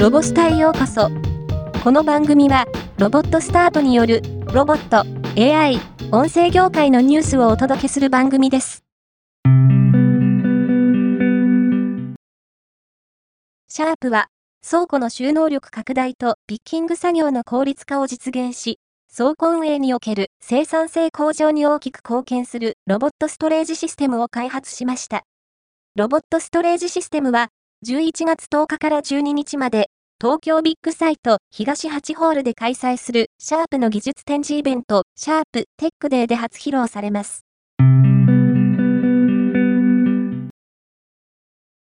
ロボスタへようこそ。この番組は、ロボットスタートによる、ロボット、AI、音声業界のニュースをお届けする番組です。シャープは、倉庫の収納力拡大とピッキング作業の効率化を実現し、倉庫運営における生産性向上に大きく貢献するロボットストレージシステムを開発しました。ロボットストレージシステムは、11月10日から12日まで、東京ビッグサイト東8ホールで開催するシャープの技術展示イベント、シャープテックデーで初披露されます。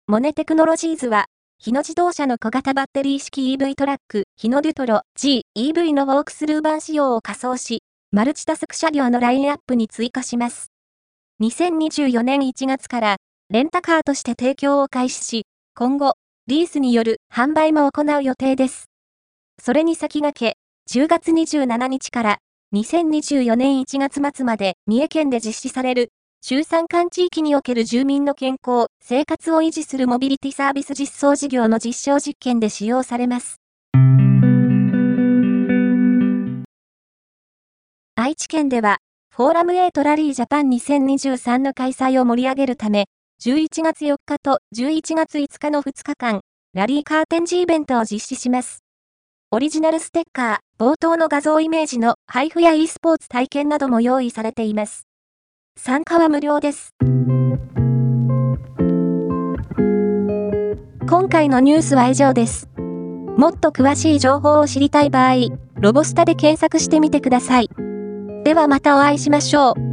モネテクノロジーズは、日野自動車の小型バッテリー式 EV トラック、日野デュトロ Z EV のウォークスルー版仕様を架装し、マルチタスク車両のラインアップに追加します。2024年1月からレンタカーとして提供を開始し、今後、リースによる販売も行う予定です。それに先駆け、10月27日から2024年1月末まで三重県で実施される中山間地域における住民の健康、生活を維持するモビリティサービス実装事業の実証実験で使用されます。愛知県では、フォーラム A トラリージャパン2023の開催を盛り上げるため、11月4日と11月5日の2日間、ラリーカー展示イベントを実施します。オリジナルステッカー、冒頭の画像イメージの配布や e スポーツ体験なども用意されています。参加は無料です。今回のニュースは以上です。もっと詳しい情報を知りたい場合、ロボスタで検索してみてください。ではまたお会いしましょう。